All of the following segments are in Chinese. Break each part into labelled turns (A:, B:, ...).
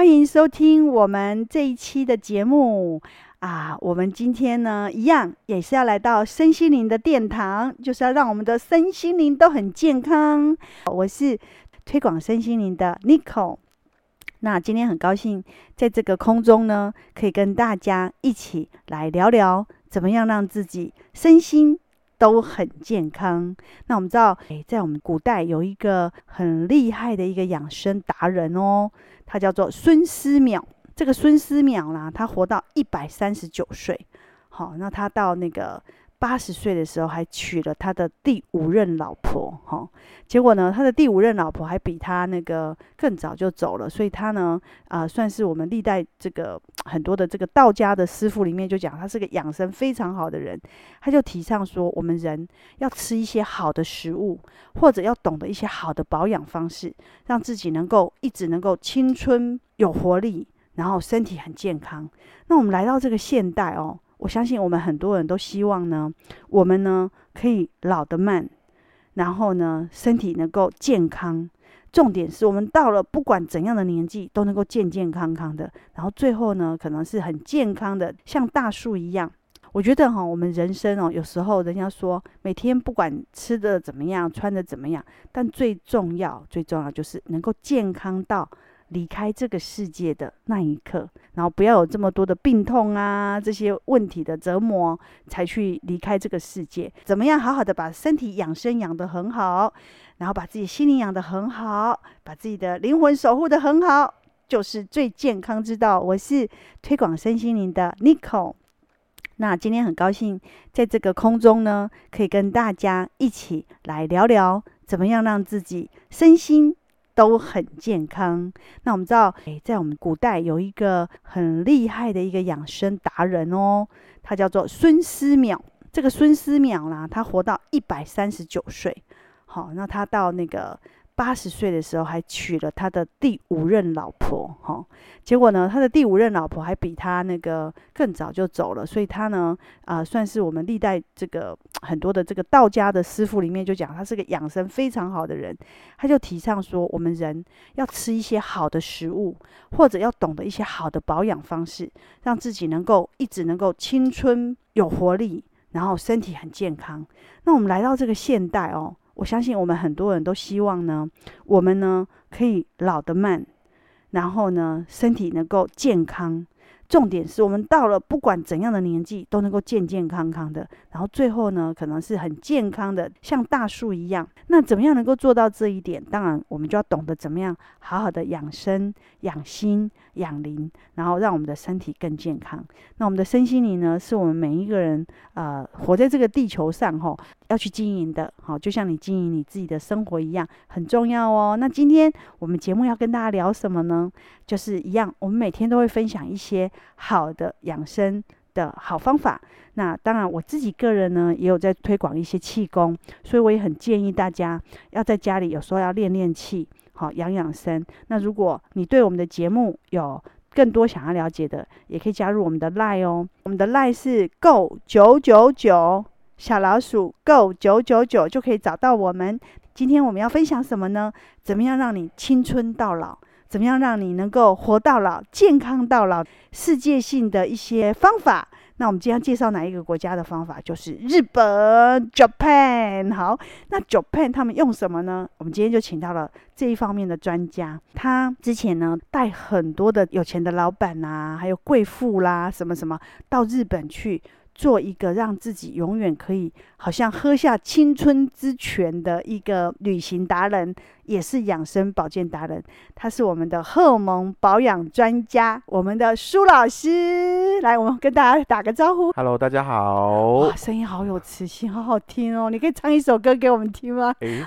A: 欢迎收听我们这一期的节目啊！我们今天呢，一样也是要来到身心灵的殿堂，就是要让我们的身心灵都很健康。我是推广身心灵的 Nico，那今天很高兴在这个空中呢，可以跟大家一起来聊聊，怎么样让自己身心都很健康。那我们知道，诶，在我们古代有一个很厉害的一个养生达人哦，他叫做孙思邈。这个孙思邈啦，他活到一百三十九岁。好，那他到那个。八十岁的时候，还娶了他的第五任老婆，哈。结果呢，他的第五任老婆还比他那个更早就走了，所以他呢，啊、算是我们历代这个很多的这个道家的师傅里面就讲，他是个养生非常好的人。他就提倡说，我们人要吃一些好的食物，或者要懂得一些好的保养方式，让自己能够一直能够青春有活力，然后身体很健康。那我们来到这个现代哦。我相信我们很多人都希望呢，我们呢可以老得慢，然后呢身体能够健康。重点是我们到了不管怎样的年纪都能够健健康康的，然后最后呢可能是很健康的，像大树一样。我觉得哈，我们人生哦，有时候人家说每天不管吃的怎么样，穿的怎么样，但最重要最重要就是能够健康到。离开这个世界的那一刻，然后不要有这么多的病痛啊，这些问题的折磨，才去离开这个世界。怎么样好好的把身体养生养得很好，然后把自己心灵养得很好，把自己的灵魂守护得很好，就是最健康之道。我是推广身心灵的 Nico，那今天很高兴在这个空中呢，可以跟大家一起来聊聊，怎么样让自己身心。都很健康。那我们知道，诶，在我们古代有一个很厉害的一个养生达人哦，他叫做孙思邈。这个孙思邈啦，他活到一百三十九岁。好，那他到那个。八十岁的时候，还娶了他的第五任老婆，哈。结果呢，他的第五任老婆还比他那个更早就走了，所以他呢，啊、算是我们历代这个很多的这个道家的师傅里面就讲，他是个养生非常好的人。他就提倡说，我们人要吃一些好的食物，或者要懂得一些好的保养方式，让自己能够一直能够青春有活力，然后身体很健康。那我们来到这个现代哦。我相信我们很多人都希望呢，我们呢可以老得慢，然后呢身体能够健康。重点是我们到了不管怎样的年纪都能够健健康康的，然后最后呢可能是很健康的，像大树一样。那怎么样能够做到这一点？当然我们就要懂得怎么样好好的养生、养心、养灵，然后让我们的身体更健康。那我们的身心灵呢，是我们每一个人呃活在这个地球上吼要去经营的，好，就像你经营你自己的生活一样，很重要哦。那今天我们节目要跟大家聊什么呢？就是一样，我们每天都会分享一些。好的养生的好方法，那当然我自己个人呢也有在推广一些气功，所以我也很建议大家要在家里有时候要练练气，好养养生。那如果你对我们的节目有更多想要了解的，也可以加入我们的 LINE 哦。我们的 LINE 是 Go 九九九小老鼠 Go 九九九就可以找到我们。今天我们要分享什么呢？怎么样让你青春到老？怎么样让你能够活到老、健康到老？世界性的一些方法。那我们今天介绍哪一个国家的方法？就是日本 （Japan）。好，那 Japan 他们用什么呢？我们今天就请到了这一方面的专家。他之前呢带很多的有钱的老板呐、啊，还有贵妇啦，什么什么到日本去。做一个让自己永远可以好像喝下青春之泉的一个旅行达人，也是养生保健达人。他是我们的荷尔蒙保养专家，我们的苏老师。来，我们跟大家打个招呼。
B: Hello，大家好。
A: 哇，声音好有磁性，好好听哦！你可以唱一首歌给我们听吗？欸、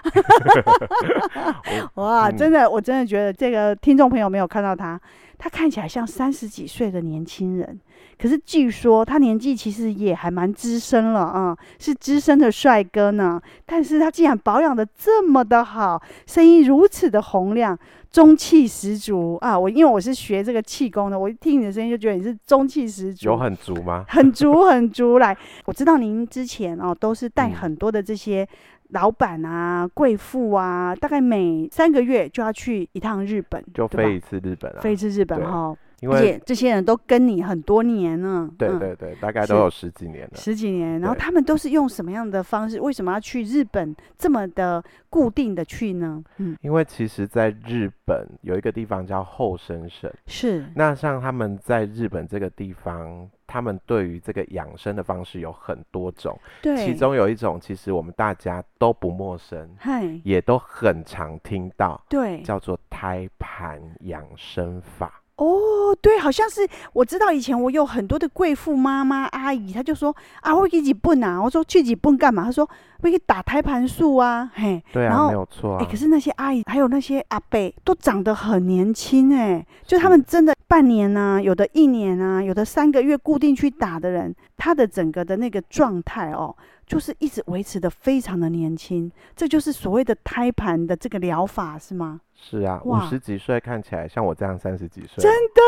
A: 哇，真的，我真的觉得这个听众朋友没有看到他，他看起来像三十几岁的年轻人。可是据说他年纪其实也还蛮资深了啊，是资深的帅哥呢。但是他竟然保养的这么的好，声音如此的洪亮，中气十足啊！我因为我是学这个气功的，我一听你的声音就觉得你是中气十足。
B: 有很足吗？
A: 很足很足。来，我知道您之前哦都是带很多的这些老板啊、贵妇啊，大概每三个月就要去一趟日本，
B: 就飞一次日本啊，
A: 飞一次日本哈。
B: 因
A: 为且这些人都跟你很多年了，
B: 对对对，嗯、大概都有十几年了。
A: 十几年，然后他们都是用什么样的方式？为什么要去日本这么的固定的去呢？嗯，
B: 因为其实在日本有一个地方叫后生省，
A: 是。
B: 那像他们在日本这个地方，他们对于这个养生的方式有很多种，
A: 对，
B: 其中有一种其实我们大家都不陌生，
A: 嗨，
B: 也都很常听到，
A: 对，
B: 叫做胎盘养生法。
A: 哦，对，好像是我知道以前我有很多的贵妇妈妈阿姨，她就说啊，我去日本啊，我说去日本干嘛？她说我去打胎盘素啊，嘿，
B: 对啊，
A: 然后
B: 没有错啊。
A: 哎，可是那些阿姨还有那些阿伯都长得很年轻，哎，就他们真的半年啊，有的一年啊，有的三个月固定去打的人，他的整个的那个状态哦，就是一直维持的非常的年轻，这就是所谓的胎盘的这个疗法是吗？
B: 是啊，五十几岁看起来像我这样三十几岁，
A: 真的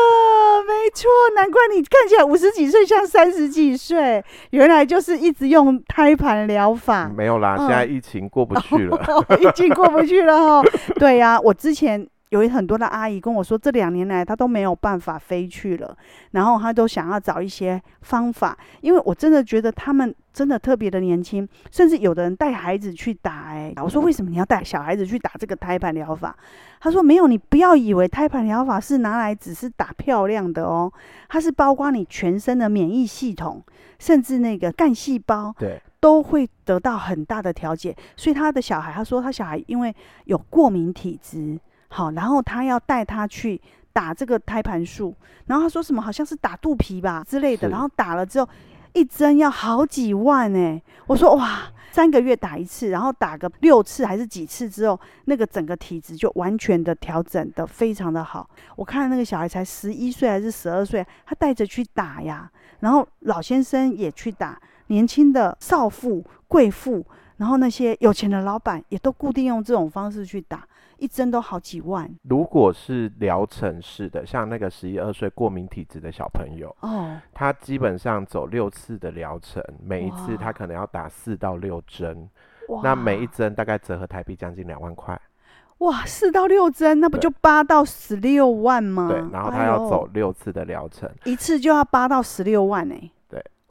A: 没错，难怪你看起来五十几岁像三十几岁，原来就是一直用胎盘疗法。
B: 没有啦，嗯、现在疫情过不去了，
A: 哦、疫情过不去了哈。对呀、啊，我之前。有很多的阿姨跟我说，这两年来她都没有办法飞去了，然后她都想要找一些方法，因为我真的觉得他们真的特别的年轻，甚至有的人带孩子去打。哎，我说为什么你要带小孩子去打这个胎盘疗法？他说没有，你不要以为胎盘疗法是拿来只是打漂亮的哦，它是包括你全身的免疫系统，甚至那个干细胞，
B: 对，
A: 都会得到很大的调节。所以他的小孩，他说他小孩因为有过敏体质。好，然后他要带他去打这个胎盘术，然后他说什么好像是打肚皮吧之类的，然后打了之后一针要好几万哎，我说哇，三个月打一次，然后打个六次还是几次之后，那个整个体质就完全的调整的非常的好。我看那个小孩才十一岁还是十二岁，他带着去打呀，然后老先生也去打，年轻的少妇、贵妇，然后那些有钱的老板也都固定用这种方式去打。一针都好几万。
B: 如果是疗程式的，像那个十一二岁过敏体质的小朋友，
A: 哦，
B: 他基本上走六次的疗程，每一次他可能要打四到六针，那每一针大概折合台币将近两万块。
A: 哇，四到六针，那不就八到十六万吗？
B: 对，然后他要走六次的疗程，
A: 哎，一次就要八到十六万呢。
B: 对，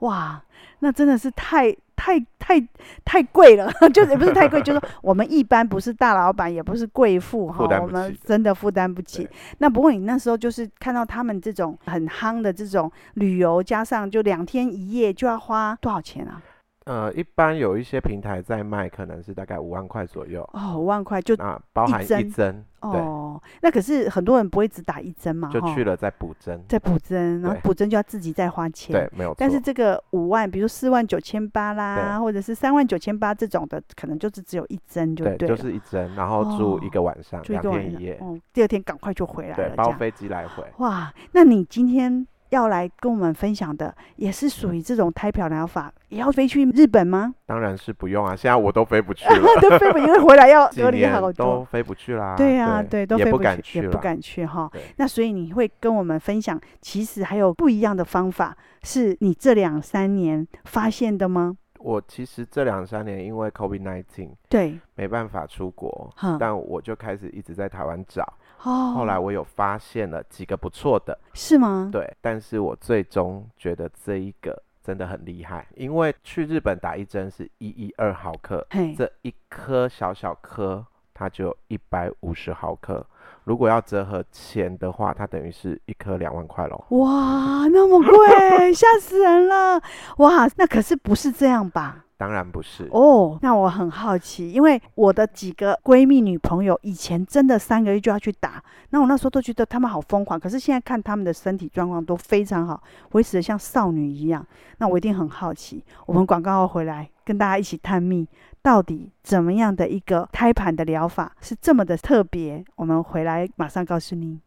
A: 哇，那真的是太。太太太贵了，就也不是太贵，就是我们一般不是大老板，也不是贵妇哈，我们真的负担不起。那不过你那时候就是看到他们这种很夯的这种旅游，加上就两天一夜就要花多少钱啊？
B: 呃，一般有一些平台在卖，可能是大概五万块左右。
A: 哦，五万块就
B: 啊，包含一针。
A: 哦，那可是很多人不会只打一针嘛，
B: 就去了再补针，
A: 再补针，然后补针就要自己再花钱。
B: 对，没有。
A: 但是这个五万，比如四万九千八啦，或者是三万九千八这种的，可能就是只有一针就对。
B: 对，就是一针，然后住一个晚上，两天一夜。
A: 哦，第二天赶快就回来了。
B: 对，包飞机来回。
A: 哇，那你今天？要来跟我们分享的也是属于这种胎漂疗法，也要飞去日本吗？
B: 当然是不用啊，现在我都飞不去 了，
A: 都飞不，因为回来要 隔离好多，
B: 都飞不去啦。
A: 对啊，对，都飞不
B: 去，
A: 也不敢去哈。那所以你会跟我们分享，其实还有不一样的方法，是你这两三年发现的吗？
B: 我其实这两三年因为 COVID-19，
A: 对，
B: 没办法出国，但我就开始一直在台湾找。
A: 哦，
B: 后来我有发现了几个不错的，
A: 是吗？
B: 对，但是我最终觉得这一个真的很厉害，因为去日本打一针是一一二毫克，这一颗小小颗它就一百五十毫克，如果要折合钱的话，它等于是一颗两万块喽。
A: 哇，那么贵，吓死人了！哇，那可是不是这样吧？
B: 当然不是
A: 哦，oh, 那我很好奇，因为我的几个闺蜜女朋友以前真的三个月就要去打，那我那时候都觉得她们好疯狂，可是现在看她们的身体状况都非常好，维持的像少女一样，那我一定很好奇。我们广告后回来跟大家一起探秘，到底怎么样的一个胎盘的疗法是这么的特别？我们回来马上告诉你。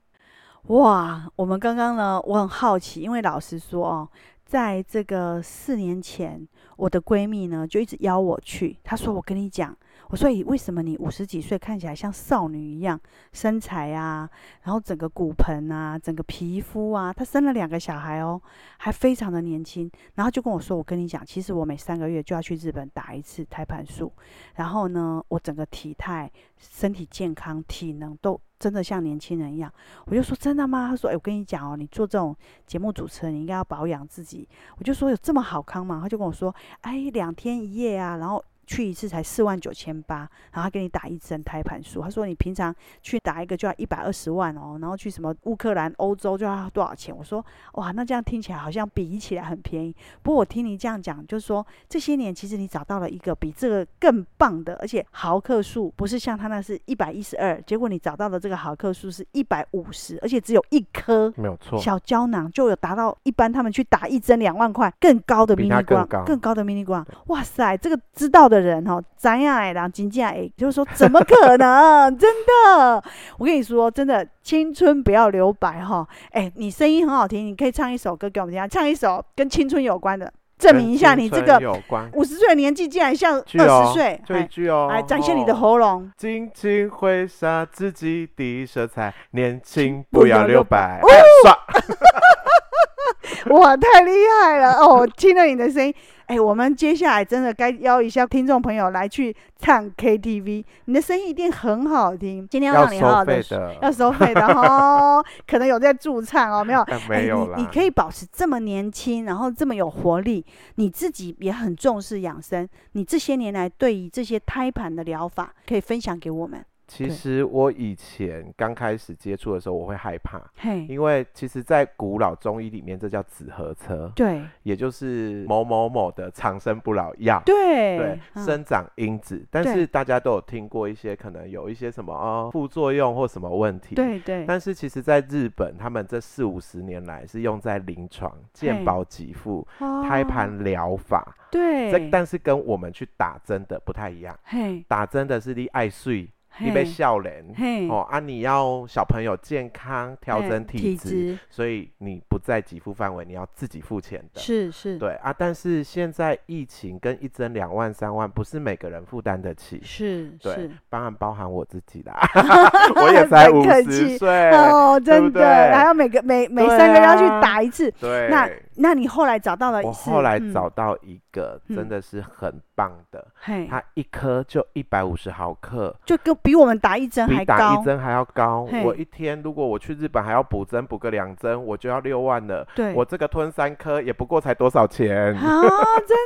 A: 哇，我们刚刚呢，我很好奇，因为老实说哦。在这个四年前，我的闺蜜呢就一直邀我去，她说：“我跟你讲。”我说：“为什么你五十几岁看起来像少女一样，身材啊，然后整个骨盆啊，整个皮肤啊，她生了两个小孩哦，还非常的年轻。然后就跟我说：‘我跟你讲，其实我每三个月就要去日本打一次胎盘素，然后呢，我整个体态、身体健康、体能都真的像年轻人一样。’我就说：‘真的吗？’他说：‘哎，我跟你讲哦，你做这种节目主持人，你应该要保养自己。’我就说：‘有这么好康吗？’他就跟我说：‘哎，两天一夜啊，然后。’去一次才四万九千八，然后他给你打一针胎盘素。他说你平常去打一个就要一百二十万哦，然后去什么乌克兰、欧洲就要多少钱？我说哇，那这样听起来好像比起来很便宜。不过我听你这样讲，就是说这些年其实你找到了一个比这个更棒的，而且毫克数不是像他那是一百一十二，结果你找到的这个毫克数是一百五十，而且只有一颗，
B: 没有错，
A: 小胶囊就有达到一般他们去打一针两万块更高的迷你光，
B: 更高，
A: 更高的迷你光。哇塞，这个知道的。人哈，咱样哎，然后金价哎，就是说，怎么可能？真的，我跟你说，真的，青春不要留白哈。哎，你声音很好听，你可以唱一首歌给我们听，唱一首跟青春有关的，证明一下你这个五十岁的年纪竟然像二十岁。
B: 这一句哦，
A: 来展现你的喉咙。
B: 尽情挥洒自己的色彩，年轻不要留白。
A: 刷，哇，太厉害了哦！听了你的声音。哎、欸，我们接下来真的该邀一下听众朋友来去唱 KTV，你的声音一定很好听。今天要让你好好的，要收费的哦，可能有在驻唱哦，没有？
B: 没有
A: 你你可以保持这么年轻，然后这么有活力，你自己也很重视养生。你这些年来对于这些胎盘的疗法，可以分享给我们。
B: 其实我以前刚开始接触的时候，我会害怕，因为其实，在古老中医里面，这叫紫河车，
A: 对，
B: 也就是某某某的长生不老药，
A: 对，
B: 对，生长因子。但是大家都有听过一些可能有一些什么哦副作用或什么问题，
A: 对对。
B: 但是其实，在日本，他们这四五十年来是用在临床健保给付胎盘疗法，
A: 对。
B: 这但是跟我们去打针的不太一样，
A: 嘿，
B: 打针的是你爱睡。你被笑脸哦啊！你要小朋友健康调整体质，所以你不在给付范围，你要自己付钱的。
A: 是是，
B: 对啊。但是现在疫情跟一针两万三万，不是每个人负担得起。
A: 是，
B: 对，
A: 是
B: 当然包含我自己啦。我也才五十岁
A: 哦，真的，还要每个每每三个月要去打一次。
B: 对，
A: 那那你后来找到了？
B: 我后来找到一个真的是很棒的，嗯、它一颗就一百五十毫克，
A: 就跟比我们打一针还高，比
B: 打一针还要高。我一天如果我去日本还要补针补个两针，我就要六万了。
A: 对，
B: 我这个吞三颗也不过才多少钱
A: 啊！真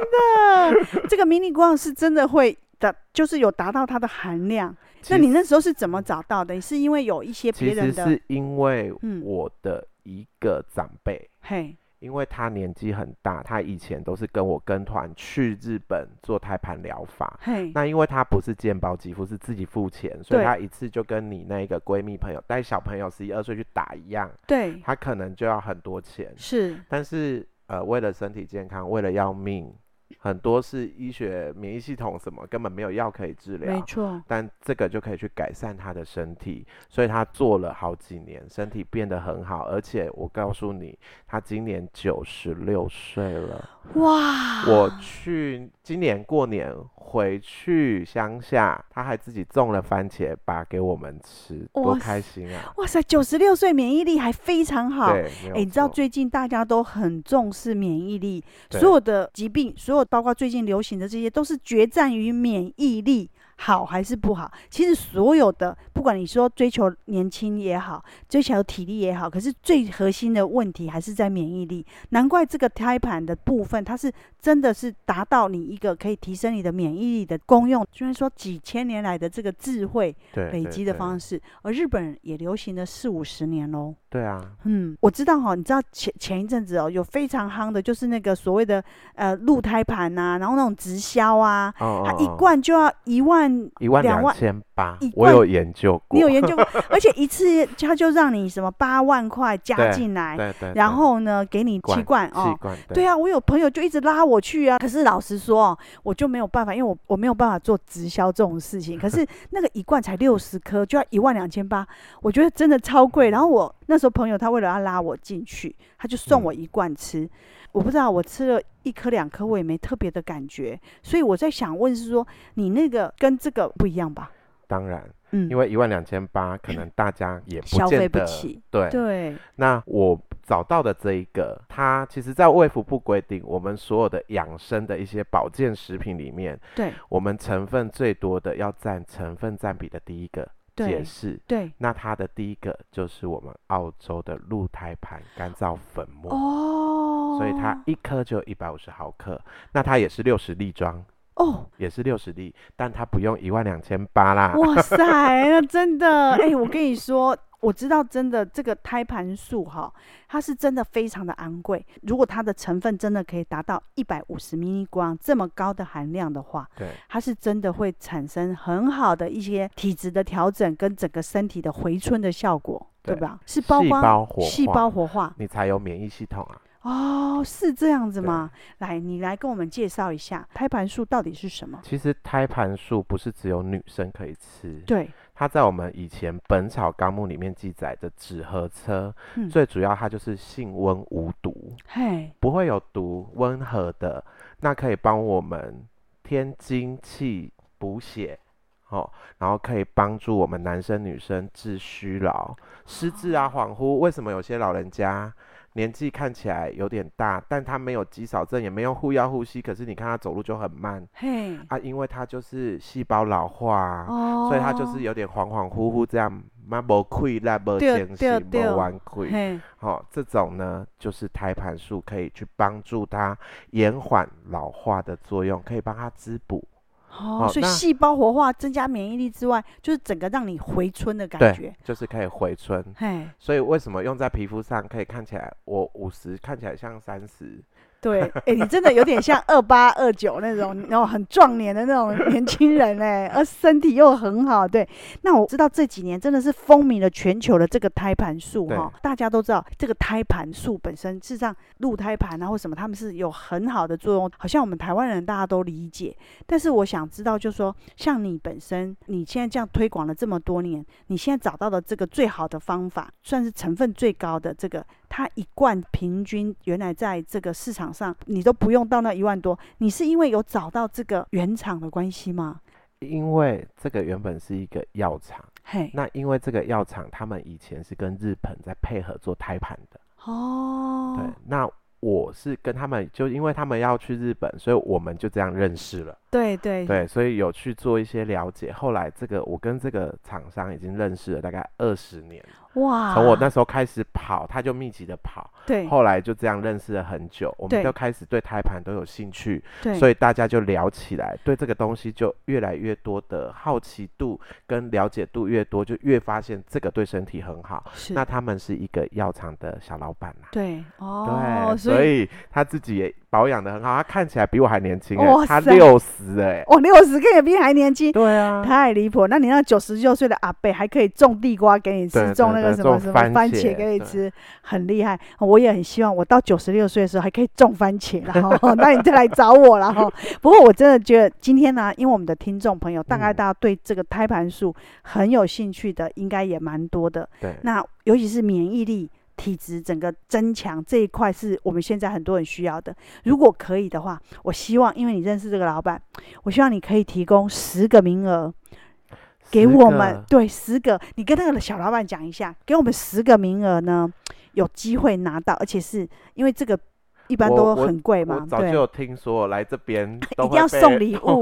A: 的，这个迷你光是真的会的，就是有达到它的含量。那你那时候是怎么找到的？是因为有一些别人的？
B: 其实是因为我的一个长辈，
A: 嘿、嗯。
B: 因为他年纪很大，他以前都是跟我跟团去日本做胎盘疗法。
A: 嘿，
B: 那因为他不是健保肌肤，是自己付钱，所以他一次就跟你那个闺蜜朋友带小朋友十一二岁去打一样。
A: 对，
B: 他可能就要很多钱。
A: 是，
B: 但是呃，为了身体健康，为了要命。很多是医学免疫系统什么根本没有药可以治疗，
A: 没错。
B: 但这个就可以去改善他的身体，所以他做了好几年，身体变得很好。而且我告诉你，他今年九十六岁了。
A: 哇！
B: 我去今年过年回去乡下，他还自己种了番茄，把给我们吃，多开心啊！
A: 哇塞，九十六岁免疫力还非常好。
B: 对，哎，
A: 你知道最近大家都很重视免疫力，所有的疾病，所有包括最近流行的这些，都是决战于免疫力。好还是不好？其实所有的，不管你说追求年轻也好，追求体力也好，可是最核心的问题还是在免疫力。难怪这个胎盘的部分，它是真的是达到你一个可以提升你的免疫力的功用。虽然说几千年来的这个智慧累积的方式，而日本人也流行了四五十年喽。
B: 对啊，
A: 嗯，我知道哈，你知道前前一阵子哦，有非常夯的，就是那个所谓的呃鹿胎盘呐，然后那种直销啊，哦哦哦它一罐就要一万。
B: 一万两千八，我有研究过，
A: 你有研究过，而且一次他就让你什么八万块加进来，
B: 对对，对，
A: 然后呢给你七罐哦，对，对啊，我有朋友就一直拉我去啊，可是老实说，我就没有办法，因为我我没有办法做直销这种事情，可是那个一罐才六十颗，就要一万两千八，我觉得真的超贵。然后我那时候朋友他为了要拉我进去，他就送我一罐吃。嗯我不知道，我吃了一颗两颗，我也没特别的感觉。所以我在想问是说，你那个跟这个不一样吧？
B: 当然。嗯，因为一万两千八，可能大家也不见得
A: 消费不起。
B: 对
A: 对。
B: 那我找到的这一个，它其实在卫福部规定，我们所有的养生的一些保健食品里面，
A: 对，
B: 我们成分最多的要占成分占比的第一个解释。
A: 对。
B: 那它的第一个就是我们澳洲的鹿胎盘干燥粉末。
A: 哦。
B: 所以它一颗就一百五十毫克，那它也是六十粒装。
A: 哦，
B: 也是六十粒，但它不用一万两千八啦。
A: 哇塞，那真的，哎、欸，我跟你说，我知道真的这个胎盘素哈，它是真的非常的昂贵。如果它的成分真的可以达到一百五十 mg 这么高的含量的话，
B: 对，
A: 它是真的会产生很好的一些体质的调整跟整个身体的回春的效果，对，对吧？是包括细胞活细胞活化，
B: 你才有免疫系统啊。
A: 哦，是这样子吗？来，你来跟我们介绍一下胎盘素到底是什么？
B: 其实胎盘素不是只有女生可以吃，
A: 对，
B: 它在我们以前《本草纲目》里面记载的止和车，
A: 嗯，
B: 最主要它就是性温无毒，
A: 嘿，
B: 不会有毒，温和的，那可以帮我们添精气、补血，哦，然后可以帮助我们男生女生治虚劳、失智啊、恍惚。为什么有些老人家？年纪看起来有点大，但他没有肌少症，也没有护腰护膝，可是你看他走路就很慢。
A: 嘿，
B: 啊，因为他就是细胞老化，
A: 哦，
B: 所以他就是有点恍恍惚惚这样，嘛无气力，无精神，无元气。好，这种呢，就是胎盘素可以去帮助他延缓老化的作用，可以帮他滋补。
A: 哦，所以细胞活化、增加免疫力之外，就是整个让你回春的感觉，
B: 就是可以回春。
A: 嘿，
B: 所以为什么用在皮肤上可以看起来我五十，看起来像三十？
A: 对，哎、欸，你真的有点像二八二九那种，然后很壮年的那种 年轻人哎，而身体又很好。对，那我知道这几年真的是风靡了全球的这个胎盘素哈，大家都知道这个胎盘素本身，事实上鹿胎盘啊或什么，他们是有很好的作用，好像我们台湾人大家都理解。但是我想知道，就是说像你本身，你现在这样推广了这么多年，你现在找到的这个最好的方法，算是成分最高的这个。它一罐平均原来在这个市场上，你都不用到那一万多，你是因为有找到这个原厂的关系吗？
B: 因为这个原本是一个药厂，
A: 嘿，
B: 那因为这个药厂他们以前是跟日本在配合做胎盘的，
A: 哦，
B: 对，那我是跟他们，就因为他们要去日本，所以我们就这样认识了，
A: 对对
B: 对，所以有去做一些了解。后来这个我跟这个厂商已经认识了大概二十年。
A: 哇！
B: 从我那时候开始跑，他就密集的跑，
A: 对，
B: 后来就这样认识了很久，我们就开始对胎盘都有兴趣，
A: 对，
B: 所以大家就聊起来，对这个东西就越来越多的好奇度跟了解度越多，就越发现这个对身体很好。
A: 是，
B: 那他们是一个药厂的小老板呐，
A: 对，哦，
B: 对，所以他自己也保养的很好，他看起来比我还年轻
A: 哎，
B: 他六十哎，
A: 哇，六十跟你比你还年轻，
B: 对啊，
A: 太离谱。那你那九十六岁的阿伯还可以种地瓜给你吃，种那个什么什么番番茄给你吃，很厉害。我也很希望我到九十六岁的时候还可以种番茄，然后那你再来找我了哈。不过我真的觉得今天呢、啊，因为我们的听众朋友大概大家对这个胎盘素很有兴趣的，应该也蛮多的。
B: 对，
A: 那尤其是免疫力。体质整个增强这一块是我们现在很多人需要的。如果可以的话，我希望，因为你认识这个老板，我希望你可以提供十个名额给我们。对，十个，你跟那个小老板讲一下，给我们十个名额呢，有机会拿到，而且是因为这个一般都很贵嘛。
B: 早就有听说来这边
A: 一定要送礼 物。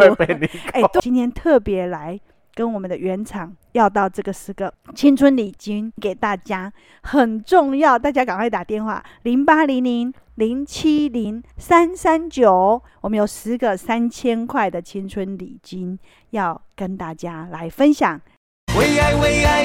A: 哎，今天特别来。跟我们的原厂要到这个十个青春礼金给大家，很重要，大家赶快打电话零八零零零七零三三九，我们有十个三千块的青春礼金要跟大家来分享。为爱为爱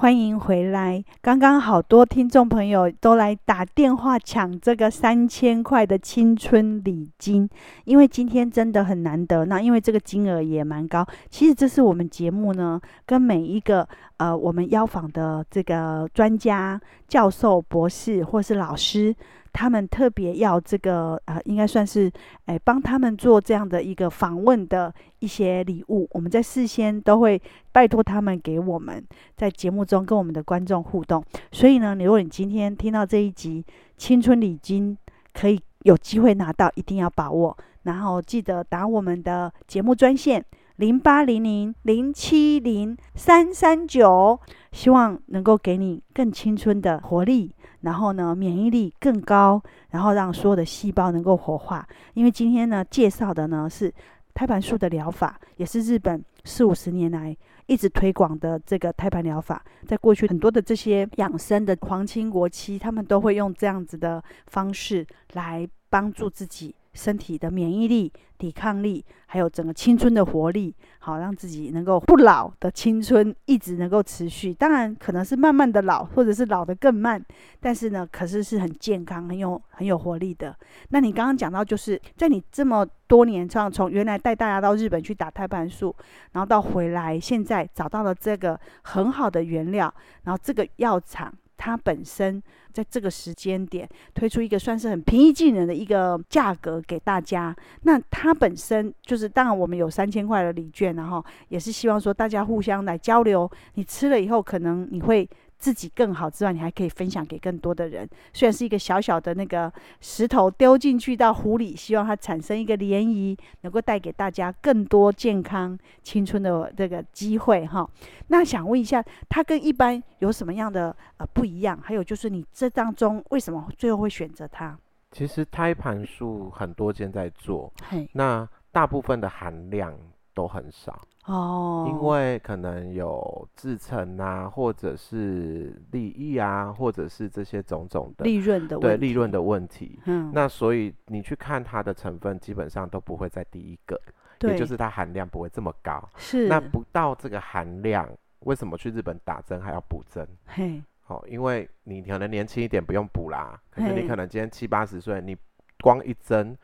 A: 欢迎回来！刚刚好多听众朋友都来打电话抢这个三千块的青春礼金，因为今天真的很难得。那因为这个金额也蛮高，其实这是我们节目呢，跟每一个呃我们邀访的这个专家、教授、博士或是老师，他们特别要这个呃，应该算是哎帮他们做这样的一个访问的一些礼物，我们在事先都会拜托他们给我们在节目中跟我们的观众互动。所以呢，如果你今天听到这一集青春礼金，可以有机会拿到，一定要把握。然后记得打我们的节目专线零八零零零七零三三九，希望能够给你更青春的活力，然后呢，免疫力更高，然后让所有的细胞能够活化。因为今天呢，介绍的呢是胎盘素的疗法，也是日本四五十年来一直推广的这个胎盘疗法。在过去很多的这些养生的皇亲国戚，他们都会用这样子的方式来帮助自己。身体的免疫力、抵抗力，还有整个青春的活力，好让自己能够不老的青春一直能够持续。当然，可能是慢慢的老，或者是老得更慢，但是呢，可是是很健康、很有很有活力的。那你刚刚讲到，就是在你这么多年上，从原来带大家到日本去打胎盘素，然后到回来，现在找到了这个很好的原料，然后这个药厂。它本身在这个时间点推出一个算是很平易近人的一个价格给大家。那它本身就是，当然我们有三千块的礼券，然后也是希望说大家互相来交流。你吃了以后，可能你会。自己更好之外，你还可以分享给更多的人。虽然是一个小小的那个石头丢进去到湖里，希望它产生一个涟漪，能够带给大家更多健康、青春的这个机会哈。那想问一下，它跟一般有什么样的呃不一样？还有就是你这当中为什么最后会选择它？
B: 其实胎盘素很多间在做，那大部分的含量都很少。哦，因为可能有制成啊，或者是利益啊，或者是这些种种的
A: 利润的问题，
B: 对利润的问题。嗯，那所以你去看它的成分，基本上都不会在第一个，也就是它含量不会这么高。是，那不到这个含量，为什么去日本打针还要补针？嘿，哦，因为你可能年轻一点不用补啦，可是你可能今天七八十岁，你光一针。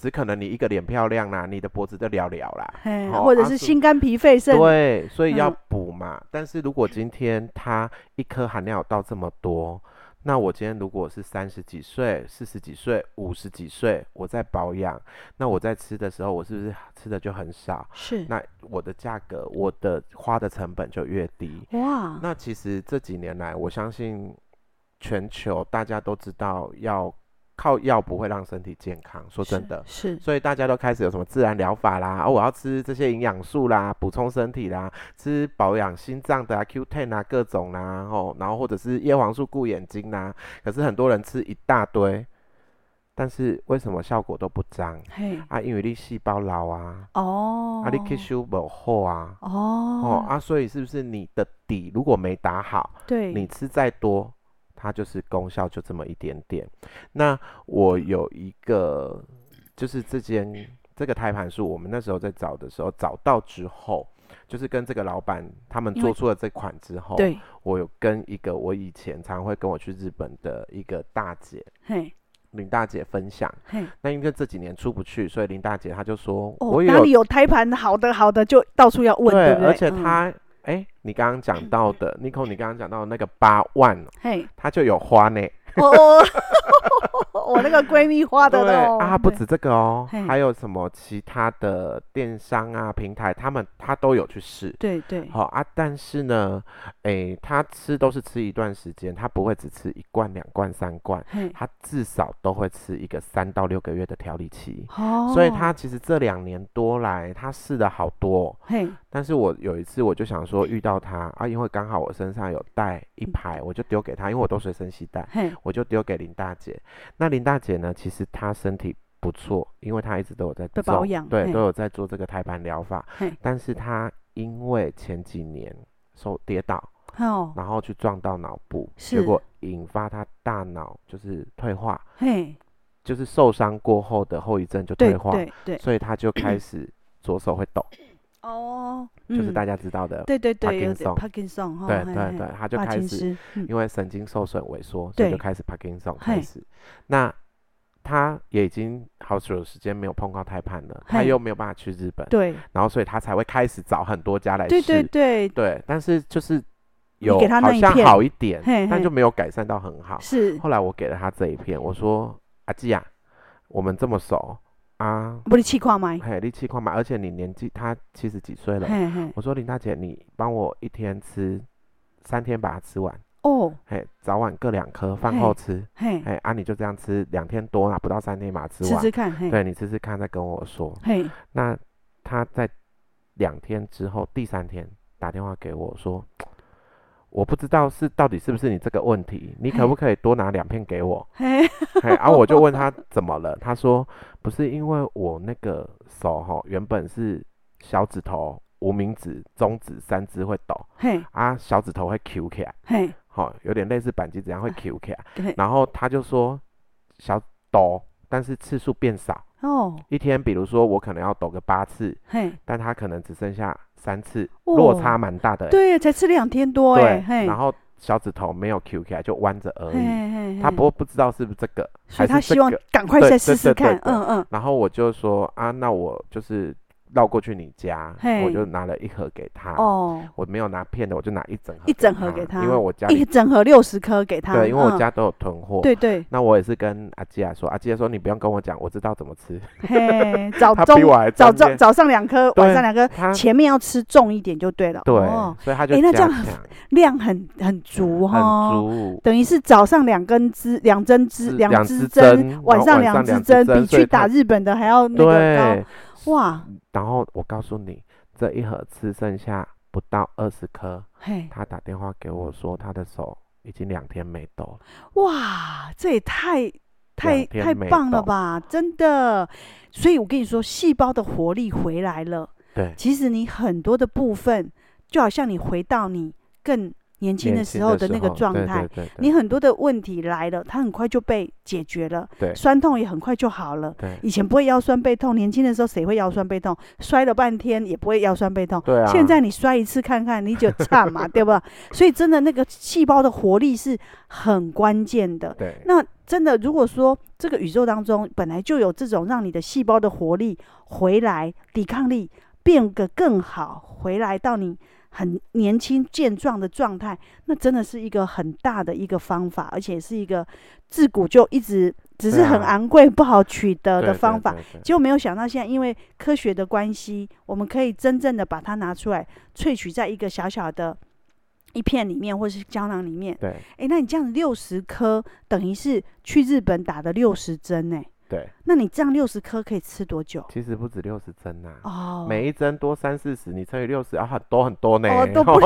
B: 只可能你一个脸漂亮啦，你的脖子就了了啦，
A: 哦、或者是心肝脾肺肾、啊。
B: 对，所以要补嘛、嗯。但是如果今天它一颗含量有到这么多，那我今天如果是三十几岁、四十几岁、五十几岁，我在保养，那我在吃的时候，我是不是吃的就很少？是。那我的价格，我的花的成本就越低。哇。那其实这几年来，我相信全球大家都知道要。靠药不会让身体健康，说真的是，是，所以大家都开始有什么自然疗法啦，哦，我要吃这些营养素啦，补充身体啦，吃保养心脏的啊，Q Ten 啊，各种啦，哦，然后或者是叶黄素顾眼睛啦，可是很多人吃一大堆，但是为什么效果都不彰？嘿，啊，因为你细胞老啊，哦，啊，你吸收不好啊，哦，哦，啊，所以是不是你的底如果没打好，对，你吃再多。它就是功效就这么一点点。那我有一个，就是这间这个胎盘素，我们那时候在找的时候找到之后，就是跟这个老板他们做出了这款之后，对，我有跟一个我以前常会跟我去日本的一个大姐，嘿，林大姐分享，嘿，那因为这几年出不去，所以林大姐她就说，哦、我有
A: 哪里有胎盘好的好的就到处要问，对，对不对？
B: 而且她。嗯哎、欸，你刚刚讲到的，Nico，你刚刚讲到的那个八万，嘿，它就有花呢。我，
A: 我那个闺蜜花的
B: 对啊，不止这个哦，还有什么其他的电商啊平台，他们他都有去试。对对，好、哦、啊，但是呢，哎，他吃都是吃一段时间，他不会只吃一罐、两罐、三罐，他至少都会吃一个三到六个月的调理期。哦，所以他其实这两年多来，他试了好多。嘿，但是我有一次我就想说遇到他啊，因为刚好我身上有带一排，我就丢给他，因为我都随身携带。我就丢给林大姐。那林大姐呢？其实她身体不错，因为她一直都有在做保养，对，都有在做这个胎盘疗法。但是她因为前几年受跌倒，哦，然后去撞到脑部，结果引发她大脑就是退化，嘿，就是受伤过后的后遗症就退化，对对对，所以她就开 始左手会抖。哦、嗯，就是大家知道的，对对对，帕金森，帕金森，对对对，他就开始因为神经受损萎缩，所以就开始帕金森开始。那他也已经好久的时间没有碰到胎盘了，他又没有办法去日本，对，然后所以他才会开始找很多家来试，对对对。对，但是就是有
A: 给他那一片
B: 好像好一点
A: 嘿嘿，
B: 但就没有改善到很好。
A: 是，
B: 后来我给了他这一片，我说阿基啊，我们这么熟啊，
A: 不是气矿吗？
B: 嘿，你气矿嘛，而且你年纪他七十几岁了，
A: 嘿嘿
B: 我说林大姐，你帮我一天吃三天把它吃完。
A: 哦，
B: 嘿，早晚各两颗，饭后吃。
A: 嘿，
B: 嘿，啊，你就这样吃两天多啊，不到三天把它吃完。
A: 吃吃看，嘿，
B: 对，你吃吃看，再跟我说。
A: 嘿，
B: 那他在两天之后，第三天打电话给我说，我不知道是到底是不是你这个问题，你可不可以多拿两片给我？
A: 嘿，
B: 嘿，然后我就问他怎么了，他说不是因为我那个手哈，原本是小指头、无名指、中指三只会抖，
A: 嘿，
B: 啊，小指头会 Q 起来，
A: 嘿。
B: 好，有点类似板机这样会 Q 起来，
A: 对。
B: 然后他就说小抖，但是次数变少，
A: 哦，
B: 一天比如说我可能要抖个八次，
A: 嘿，
B: 但他可能只剩下三次，
A: 哦
B: 落差蛮大的、欸。
A: 对，才吃两天多哎，
B: 然后小指头没有 Q 起来，就弯着而
A: 嘿
B: 已。
A: 嘿嘿
B: 他不不知道是不是这个，
A: 所以他希望
B: 个。
A: 赶快再试试
B: 对对对
A: 看，嗯嗯，
B: 然后我就说啊，那我就是。绕过去你家，我就拿了一盒给他。
A: 哦，
B: 我没有拿片的，我就拿一整盒。
A: 一整盒给他，
B: 因为我家
A: 一整盒六十颗给他。
B: 对，因为我
A: 嗯
B: 家都有囤货。
A: 对对，
B: 那我也是跟阿基亚说，阿基亚说你不用跟我讲，我知道怎么吃。
A: 嘿，早中早中早上两
B: 颗，
A: 晚上两颗，
B: 他
A: 前面要吃重一点就对了。
B: 对
A: 哦，
B: 所以他就
A: 哎那
B: 这样
A: 量很很足哈，
B: 很足。
A: 等于是早上两根支，两针支，
B: 是
A: 两
B: 两支
A: 支针
B: 针，
A: 晚上
B: 两
A: 支
B: 针
A: 比去打日本的还要那个
B: 对，
A: 高。哇，
B: 然后我告诉你，这一盒吃剩下不到二十颗，
A: 嘿，
B: 他打电话给我说他的手已经两天没抖了。
A: 哇，这也太太太棒了吧！真的，所以我跟你说，细胞的活力回来了。
B: 对，
A: 其实你很多的部分，就好像你回到你更年轻的时候的那个状态，
B: 对对对对
A: 你很多的问题来了，它很快就被解决了，酸痛也很快就好了。以前不会腰酸背痛，年轻的时候谁会腰酸背痛？摔了半天也不会腰酸背痛。
B: 对啊，
A: 现在你摔一次看看，你就差嘛，对吧？所以真的那个细胞的活力是很关键的。
B: 对
A: 那真的，如果说这个宇宙当中本来就有这种让你的细胞的活力回来，抵抗力变得更好，回来到你很年轻健壮的状态，那真的是一个很大的一个方法，而且是一个自古就一直只是很昂贵、不好取得的方法。结果没有想到，现在因为科学的关系，我们可以真正的把它拿出来，萃取在一个小小的一片里面，或者是胶囊里面。
B: 对
A: 诶，那你这样六十颗，等于是去日本打的六十针呢？
B: 对，
A: 那你这样六十颗可以吃多久？
B: 其实不止六十针呐，
A: 哦，
B: 每一针多三四十，你乘以六十啊，很多很多呢。
A: 哦都 不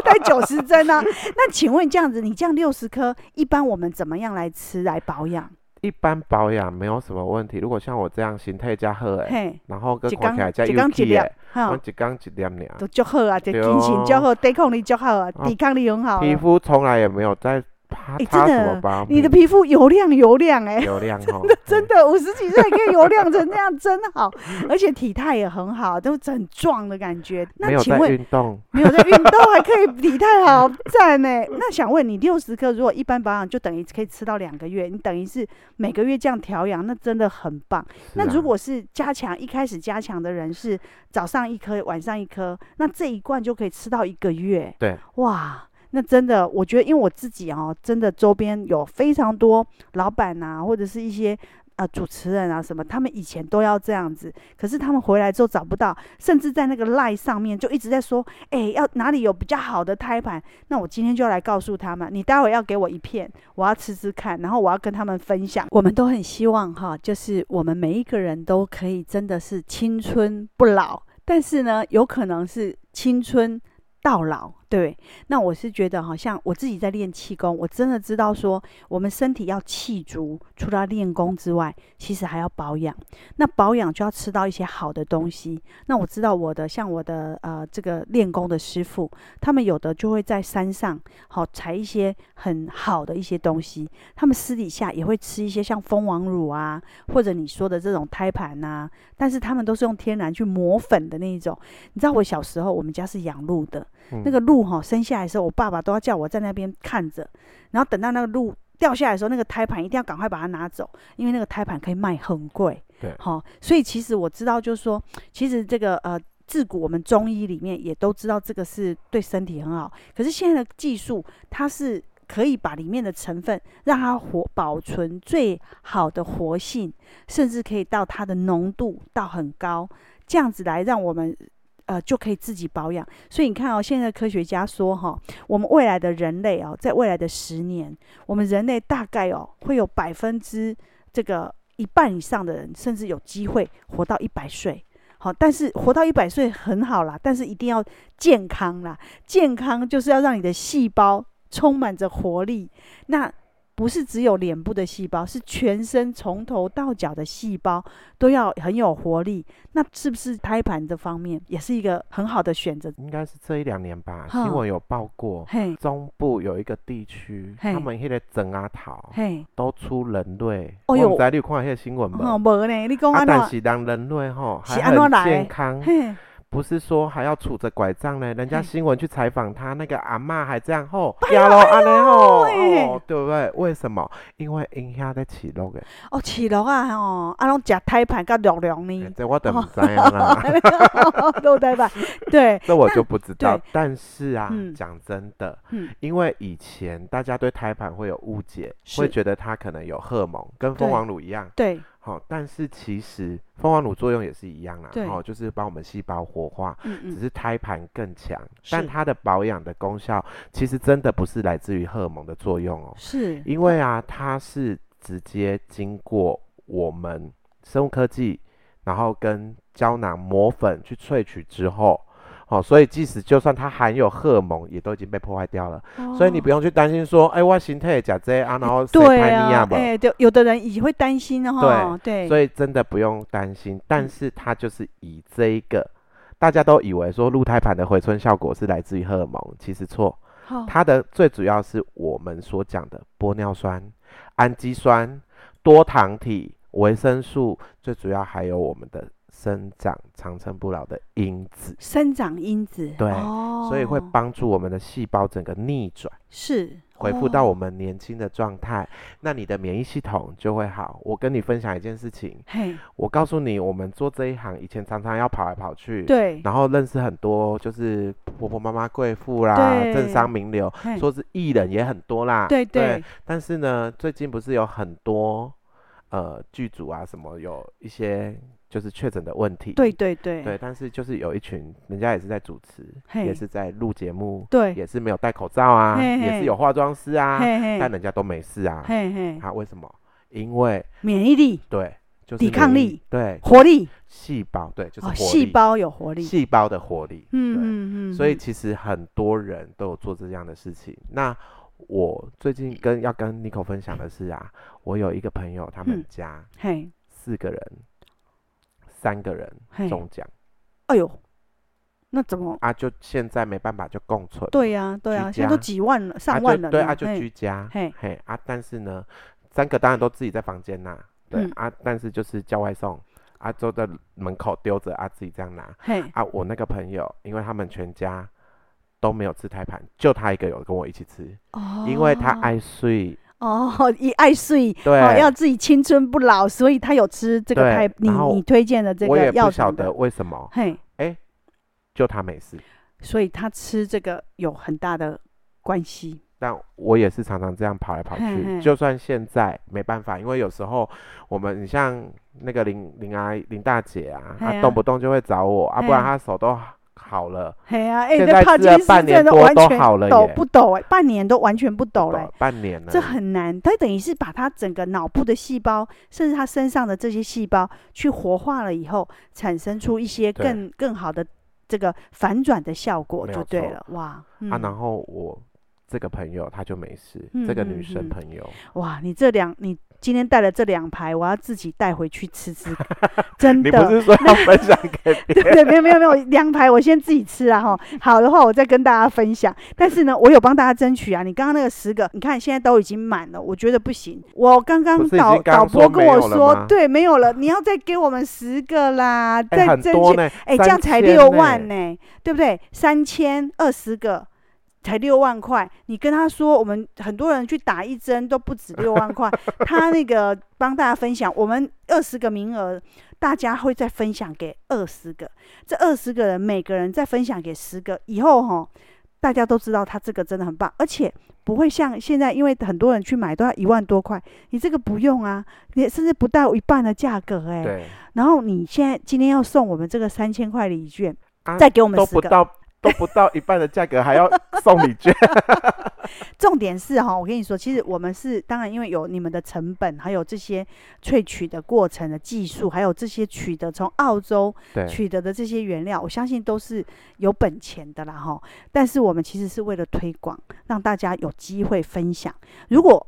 A: 带九十针啊。那请问这样子，你这样六十颗，一般我们怎么样来吃来保养？
B: 一般保养没有什么问题。如果像我这样形态加好
A: 诶，
B: 然后跟
A: 一
B: 看起来加
A: 一缸
B: U
A: 一
B: K
A: 粒
B: 诶，，
A: 哈
B: 我，一缸一粒尔。
A: 都就好啊，就
B: 对
A: 精神就好，抵抗力就好啊，
B: 哦
A: 抵抗力很好啊。
B: 皮肤从来也没有在擦诶
A: 真的。你的皮肤油亮油亮哎、
B: 流量 哦，
A: 真的五十几岁可以油亮成那样，真好，而且体态也很好，都很壮的感
B: 觉。
A: 那请问
B: 运动，
A: 没有在运动还可以 体态好，赞呢？那想问你，六十颗如果一般保养，就等于可以吃到两个月，你等于是每个月这样调养，那真的很棒。
B: 啊
A: 那如果是加强，一开始加强的人是早上一颗，晚上一颗，那这一罐就可以吃到一个月。
B: 对，
A: 哇，那真的，我觉得，因为我自己哦，真的周边有非常多老板啊，或者是一些呃主持人啊什么，他们以前都要这样子，可是他们回来之后找不到，甚至在那个 line 上面就一直在说，哎，要哪里有比较好的胎盘？那我今天就要来告诉他们，你待会要给我一片，我要吃吃看，然后我要跟他们分享。我们都很希望哈，就是我们每一个人都可以真的是青春不老，但是呢，有可能是青春到老。对，那我是觉得，好像我自己在练气功，我真的知道说，我们身体要气足，除了练功之外，其实还要保养。那保养就要吃到一些好的东西。那我知道我的，像我的呃这个练功的师傅，他们有的就会在山上，好采一些很好的一些东西。他们私底下也会吃一些像蜂王乳啊，或者你说的这种胎盘呐，但是他们都是用天然去磨粉的那一种。你知道我小时候，我们家是养鹿的，
B: 嗯
A: 那个鹿。鹿哈生下来的时候，我爸爸都要叫我在那边看着，然后等到那个鹿掉下来的时候，那个胎盘一定要赶快把它拿走，因为那个胎盘可以卖很贵。
B: 对，
A: 好，所以其实我知道，就是说，其实这个呃自古我们中医里面也都知道这个是对身体很好。可是现在的技术，它是可以把里面的成分让它活保存最好的活性，甚至可以到它的浓度到很高，这样子来让我们呃就可以自己保养。所以你看哦，现在科学家说哈、我们未来的人类哦，在未来的十年，我们人类大概哦会有百分之这个一半以上的人，甚至有机会活到一百岁。好，但是活到一百岁很好啦，但是一定要健康啦。健康就是要让你的细胞充满着活力。那不是只有脸部的细胞，是全身从头到脚的细胞都要很有活力。那是不是胎盘这方面也是一个很好的选择？
B: 应该是这一两年吧，新闻有报过，中部有一个地区，他们那个整阿桃都出人类。哦你有看那个新闻吗？
A: 没呢，你讲安怎？
B: 但是人人类吼还很健康。不是说还要杵着拐杖呢？人家新闻去采访他，那个阿嬷还这样吼，压咯安尼吼，哦，对不对？为什么？因为因遐在起肉的。
A: 哦，起肉啊吼，啊拢食胎盘甲肉量呢？
B: 这我都不知啊啦。
A: 都胎盘，对。
B: 这我就不知道。但是啊，讲真的，因为以前大家对胎盘会有误解，会觉得它可能有荷尔蒙，跟蜂王乳一样。对。好，但是其实蜂王乳作用也是一样啦，哦，就是帮我们细胞活化，嗯嗯，只是胎盘更强，但它的保养的功效其实真的不是来自于荷尔蒙的作用哦，是因为啊，它是直接经过我们生物科技，然后跟胶囊磨粉去萃取之后。哦，所以即使就算它含有荷尔蒙，也都已经被破坏掉了。哦、所以你不用去担心说，哎，我身体假这啊，然后谁拍你啊？
A: 哎，对，有的人也会担心
B: 哦。对对，所以真的不用担心。但是它就是以这一个，嗯、大家都以为说鹿胎盘的回春效果是来自于荷尔蒙，其实错。哦、它的最主要是我们所讲的玻尿酸、氨基酸、多糖体、维生素，最主要还有我们的。生长长生不老的因子，
A: 生长因子，
B: 对，哦、所以会帮助我们的细胞整个逆转，
A: 是。
B: 恢复到我们年轻的状态，哦、那你的免疫系统就会好。我跟你分享一件事情，嘿，我告诉你，我们做这一行以前常常要跑来跑去，对，然后认识很多就是婆婆妈妈贵妇啦，政商名流，说是艺人也很多啦，对对，对，但是呢，最近不是有很多呃剧组啊什么有一些。就是确诊的问题，
A: 对对对，
B: 对，但是就是有一群人家也是在主持，也是在录节目，对，也是没有戴口罩啊，也是有化妆师啊，但人家都没事啊，啊，为什么？因为
A: 免疫力，
B: 对，就是
A: 抵抗力，
B: 对，
A: 活力，
B: 细胞，对，就是
A: 细胞有活力，
B: 细胞的活力，嗯嗯嗯，所以其实很多人都有做这样的事情。那我最近跟要跟 Nico 分享的是啊，我有一个朋友，他们家四个人。三个人中奖，
A: 哎呦，那怎么
B: 啊？就现在没办法，就共存。
A: 对呀，对呀，现在都几万了，上万了。
B: 对啊，就居家。嘿，嘿啊，但是呢，三个当然都自己在房间呐。对啊，但是就是叫外送，啊，就在门口丢着啊，自己这样拿。嘿，啊，我那个朋友，因为他们全家都没有吃胎盘，就他一个有跟我一起吃，因为他爱睡。
A: 哦，一爱睡，对，要自己青春不老，所以他有吃这个胎，你你推荐的这个药。我也不
B: 晓得为什么，嘿，哎，就他没事，
A: 所以他吃这个有很大的关系。
B: 但我也是常常这样跑来跑去，就算现在没办法，因为有时候我们，你像那个林林阿林大姐啊，她动不动就会找我啊，不然她手都。好了，嘿啊，哎，那帕金森症完全
A: 抖不抖？哎，半年都完全不抖了，
B: 半年了，
A: 这很难。他等于是把他整个脑部的细胞，甚至他身上的这些细胞去活化了以后，产生出一些更更好的这个反转的效果，就对了。哇，
B: 啊，然后我这个朋友他就没事，这个女生朋友，
A: 哇，你这两你。今天带了这两排，我要自己带回去吃吃，真的。
B: 你不是说要分享给别人？
A: 对 对，没有没有没有，两排我先自己吃啊哈。好的话，我再跟大家分享。但是呢，我有帮大家争取啊。你刚刚那个十个，你看现在都已经满了，我觉得不行。我刚刚导导播跟我说，对，没有了，你要再给我们十个啦，再争取。哎，这样才六万呢，对不对？三千二十个。才六万块，你跟他说，我们很多人去打一针都不止六万块。他那个帮大家分享，我们二十个名额，大家会再分享给二十个，这二十个人每个人再分享给十个，以后哈，大家都知道他这个真的很棒，而且不会像现在，因为很多人去买都要一万多块，你这个不用啊，你甚至不到一半的价格哎、欸。
B: 对。
A: 然后你现在今天要送我们这个三千块礼券，啊、再给我们十个。
B: 都不到一半的价格，还要送礼券。
A: 重点是哈，我跟你说，其实我们是当然，因为有你们的成本，还有这些萃取的过程的技术，还有这些取得从澳洲取得的这些原料，我相信都是有本钱的啦哈。但是我们其实是为了推广，让大家有机会分享。如果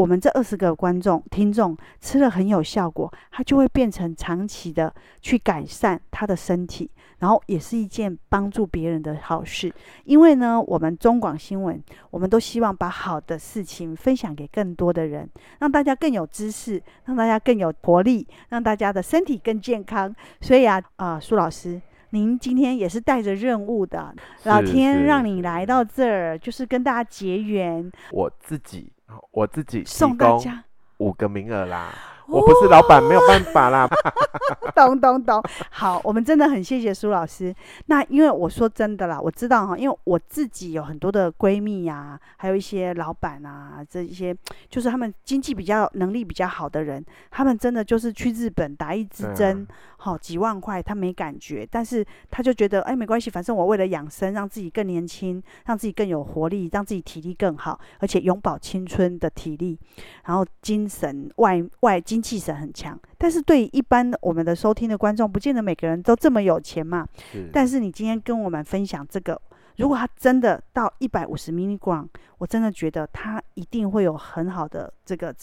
A: 我们这二十个观众、听众吃了很有效果，他就会变成长期的去改善他的身体，然后也是一件帮助别人的好事。因为呢，我们中广新闻，我们都希望把好的事情分享给更多的人，让大家更有知识，让大家更有活力，让大家的身体更健康。所以啊，啊、呃，苏老师，您今天也是带着任务的，老天让你来到这儿，就是跟大家结缘。
B: 我自己。我自己送大家。五个名额啦，我不是老板，没有办法啦。
A: 懂懂懂，好，我们真的很谢谢苏老师。那因为我说真的啦，我知道哈，因为我自己有很多的闺蜜呀、啊，还有一些老板啊，这一些就是他们经济比较能力比较好的人，他们真的就是去日本打一支针。好几万块，他没感觉，但是他就觉得，哎，没关系，反正我为了养生，让自己更年轻，让自己更有活力，让自己体力更好，而且永葆青春的体力，然后精神外外精气神很强。但是对于一般我们的收听的观众，不见得每个人都这么有钱嘛。是。但是你今天跟我们分享这个，如果他真的到一百五十 milligram，我真的觉得他一定会有很好的这个。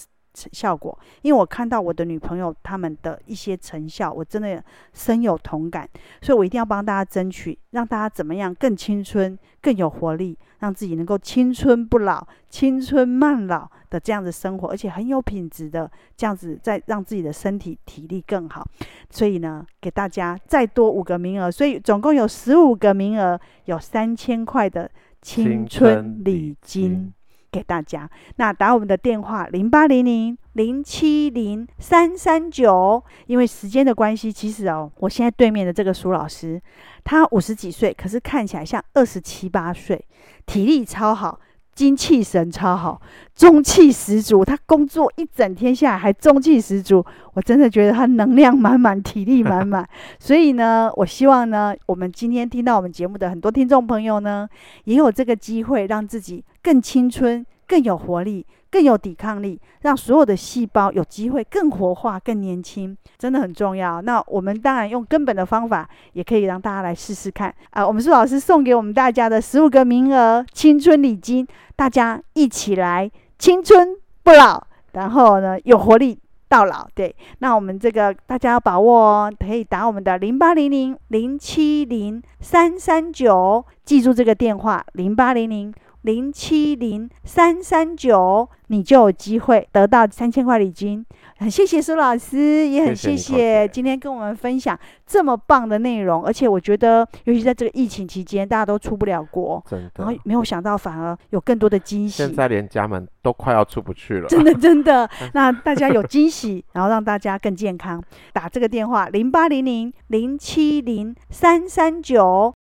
A: 效果，因为我看到我的女朋友他们的一些成效，我真的深有同感，所以我一定要帮大家争取，让大家怎么样更青春、更有活力，让自己能够青春不老、青春慢老的这样子生活，而且很有品质的这样子，再让自己的身体体力更好。所以呢，给大家再多五个名额，所以总共有十五个名额，有三千块的青春礼金。给大家，那打我们的电话零八零零零七零三三九。因为时间的关系，其实哦，我现在对面的这个苏老师，他五十几岁，可是看起来像二十七八岁，体力超好，精气神超好，中气十足。他工作一整天下来还中气十足，我真的觉得他能量满满，体力满满。所以呢，我希望呢，我们今天听到我们节目的很多听众朋友呢，也有这个机会让自己。更青春、更有活力、更有抵抗力，让所有的细胞有机会更活化、更年轻，真的很重要。那我们当然用根本的方法，也可以让大家来试试看啊！我们苏老师送给我们大家的十五个名额青春礼金，大家一起来青春不老，然后呢有活力到老。对，那我们这个大家要把握哦，可以打我们的零八零零零七零三三九，记住这个电话零八零零。零七零三三九，你就有机会得到三千块礼金。很谢谢苏老师，也很谢谢今天跟我们分享这么棒的内容。而且我觉得，尤其在这个疫情期间，大家都出不了国，然后没有想到反而有更多的惊喜。
B: 现在连家门都快要出不去了，
A: 真的 真的。那大家有惊喜，然后让大家更健康，打这个电话零八零零零七零三三九。